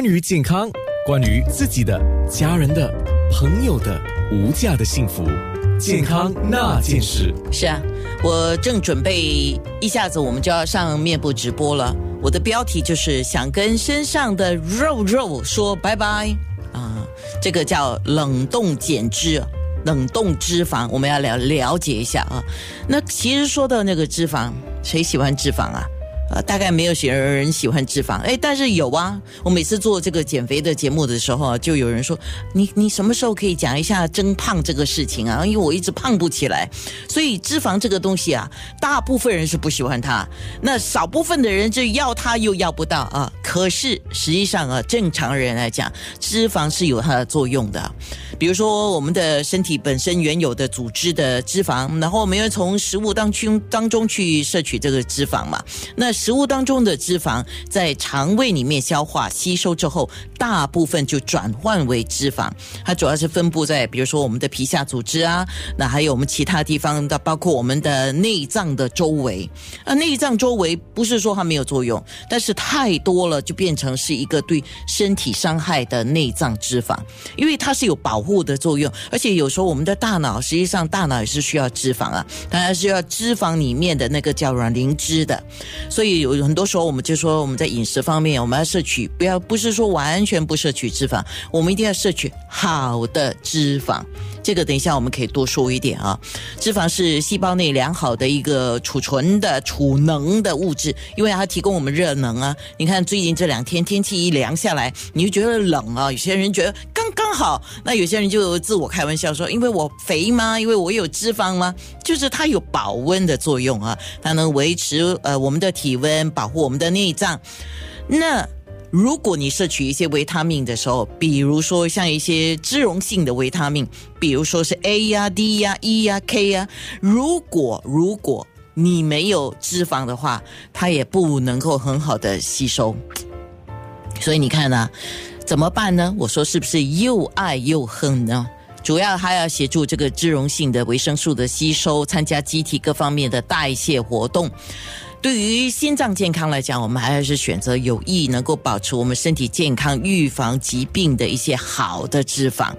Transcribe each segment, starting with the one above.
关于健康，关于自己的、家人的、朋友的无价的幸福，健康那件事。是啊，我正准备一下子我们就要上面部直播了。我的标题就是想跟身上的肉肉说拜拜啊，这个叫冷冻减脂。冷冻脂肪，我们要了了解一下啊。那其实说到那个脂肪，谁喜欢脂肪啊？呃，大概没有些人喜欢脂肪，哎，但是有啊。我每次做这个减肥的节目的时候啊，就有人说，你你什么时候可以讲一下增胖这个事情啊？因为我一直胖不起来，所以脂肪这个东西啊，大部分人是不喜欢它，那少部分的人就要它又要不到啊。可是实际上啊，正常人来讲，脂肪是有它的作用的。比如说，我们的身体本身原有的组织的脂肪，然后我们要从食物当中当中去摄取这个脂肪嘛。那食物当中的脂肪在肠胃里面消化吸收之后，大部分就转换为脂肪。它主要是分布在比如说我们的皮下组织啊，那还有我们其他地方的，包括我们的内脏的周围。啊，内脏周围不是说它没有作用，但是太多了就变成是一个对身体伤害的内脏脂肪，因为它是有保护。的作用，而且有时候我们的大脑，实际上大脑也是需要脂肪啊，当然是要脂肪里面的那个叫软磷脂的，所以有很多时候我们就说我们在饮食方面，我们要摄取，不要不是说完全不摄取脂肪，我们一定要摄取好的脂肪。这个等一下我们可以多说一点啊。脂肪是细胞内良好的一个储存的储能的物质，因为它提供我们热能啊。你看最近这两天天气一凉下来，你就觉得冷啊。有些人觉得好，那有些人就自我开玩笑说：“因为我肥吗？因为我有脂肪吗？”就是它有保温的作用啊，它能维持呃我们的体温，保护我们的内脏。那如果你摄取一些维他命的时候，比如说像一些脂溶性的维他命，比如说是 A 呀、D 呀、E 呀、K 呀，如果如果你没有脂肪的话，它也不能够很好的吸收。所以你看呢，怎么办呢？我说是不是又爱又恨呢？主要还要协助这个脂溶性的维生素的吸收，参加机体各方面的代谢活动。对于心脏健康来讲，我们还是选择有益、能够保持我们身体健康、预防疾病的一些好的脂肪。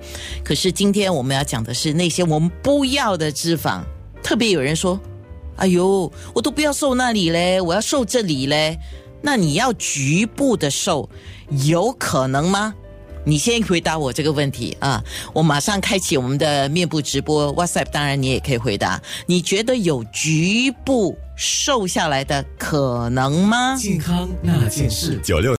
可是今天我们要讲的是那些我们不要的脂肪。特别有人说：“哎呦，我都不要瘦那里嘞，我要瘦这里嘞。”那你要局部的瘦，有可能吗？你先回答我这个问题啊！我马上开启我们的面部直播，WhatsApp 当然你也可以回答。你觉得有局部瘦下来的可能吗？健康那件事，九六。